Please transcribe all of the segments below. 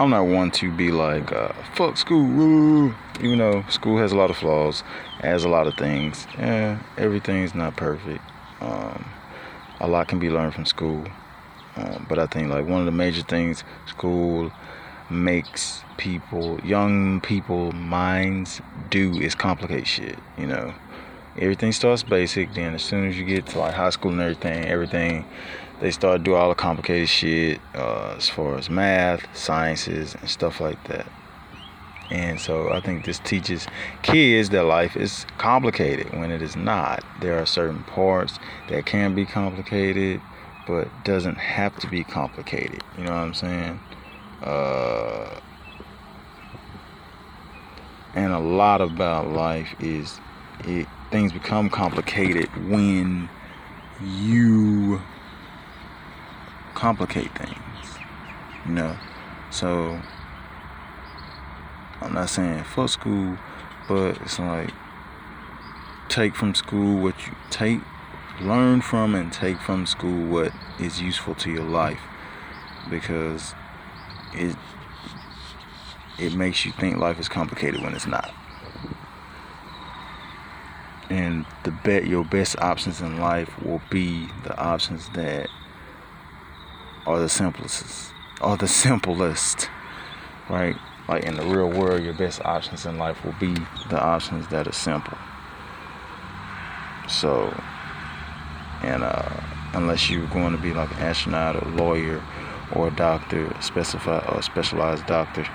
I'm not one to be like, uh, fuck school, woo. Even though school has a lot of flaws, has a lot of things. Yeah, everything's not perfect. Um, a lot can be learned from school. Um, but I think like one of the major things school makes people, young people minds do is complicate shit. You know, everything starts basic. Then as soon as you get to like high school and everything, everything they start do all the complicated shit uh, as far as math, sciences, and stuff like that. And so I think this teaches kids that life is complicated when it is not. There are certain parts that can be complicated, but doesn't have to be complicated. You know what I'm saying? Uh, and a lot about life is it things become complicated when you complicate things. You know, so I'm not saying fuck school, but it's like take from school what you take, learn from and take from school what is useful to your life because it it makes you think life is complicated when it's not. And the bet your best options in life will be the options that are the simplest, are the simplest, right? Like in the real world, your best options in life will be the options that are simple. So, and uh, unless you're going to be like an astronaut or lawyer or a doctor, specified or specialized doctor,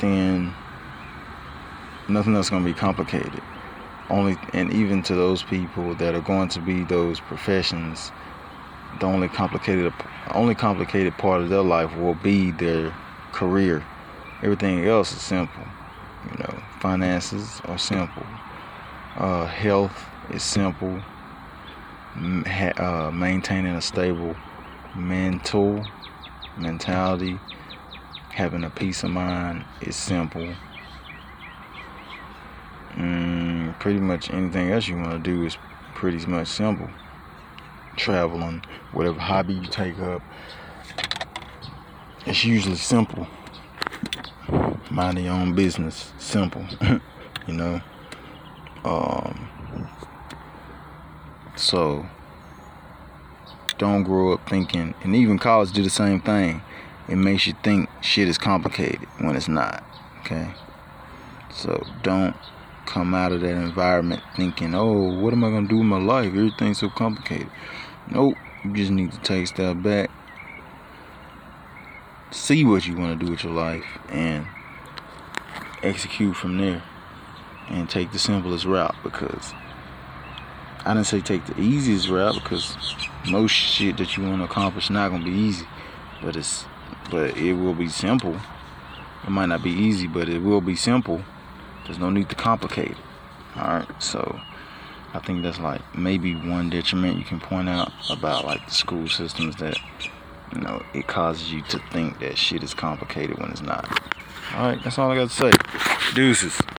then nothing else going to be complicated. Only and even to those people that are going to be those professions, the only complicated only complicated part of their life will be their career. Everything else is simple. You know, finances are simple. Uh, health is simple. Uh, maintaining a stable mental mentality, having a peace of mind is simple. Mm, pretty much anything else you want to do is pretty much simple. Traveling, whatever hobby you take up, it's usually simple. Mind your own business, simple. you know. Um, so don't grow up thinking, and even college do the same thing. It makes you think shit is complicated when it's not. Okay. So don't come out of that environment thinking, oh, what am I gonna do with my life? Everything's so complicated. Nope. You just need to take a step back see what you want to do with your life and execute from there and take the simplest route because I didn't say take the easiest route because most shit that you want to accomplish not gonna be easy but it's but it will be simple. It might not be easy but it will be simple. There's no need to complicate it. All right so I think that's like maybe one detriment you can point out about like the school systems that you know, it causes you to think that shit is complicated when it's not. Alright, that's all I got to say. Deuces.